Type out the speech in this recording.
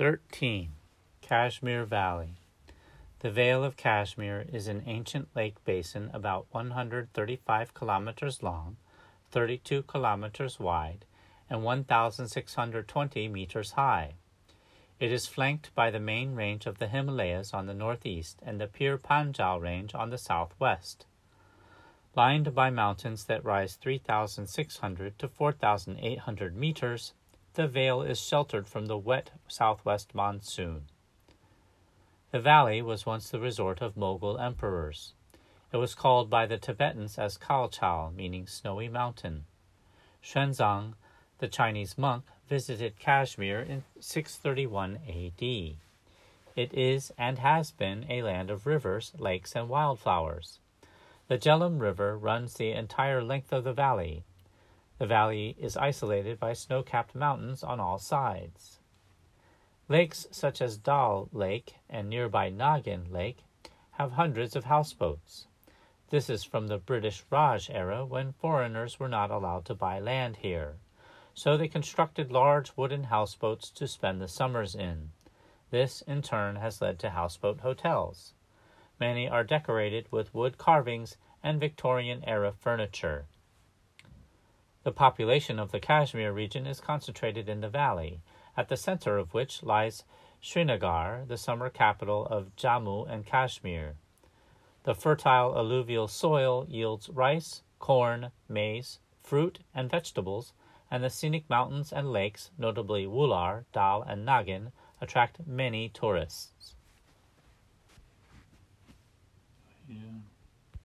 13. Kashmir Valley. The Vale of Kashmir is an ancient lake basin about 135 kilometers long, 32 kilometers wide, and 1,620 meters high. It is flanked by the main range of the Himalayas on the northeast and the Pir Panjal range on the southwest. Lined by mountains that rise 3,600 to 4,800 meters, the vale is sheltered from the wet southwest monsoon. The valley was once the resort of Mughal emperors. It was called by the Tibetans as Kalchal, meaning snowy mountain. Xuanzang, the Chinese monk, visited Kashmir in 631 AD. It is and has been a land of rivers, lakes, and wildflowers. The Jhelum River runs the entire length of the valley, the valley is isolated by snow capped mountains on all sides. Lakes such as Dal Lake and nearby Nagin Lake have hundreds of houseboats. This is from the British Raj era when foreigners were not allowed to buy land here. So they constructed large wooden houseboats to spend the summers in. This, in turn, has led to houseboat hotels. Many are decorated with wood carvings and Victorian era furniture. The population of the Kashmir region is concentrated in the valley, at the center of which lies Srinagar, the summer capital of Jammu and Kashmir. The fertile alluvial soil yields rice, corn, maize, fruit, and vegetables, and the scenic mountains and lakes, notably Wular, Dal, and Nagin, attract many tourists. Yeah.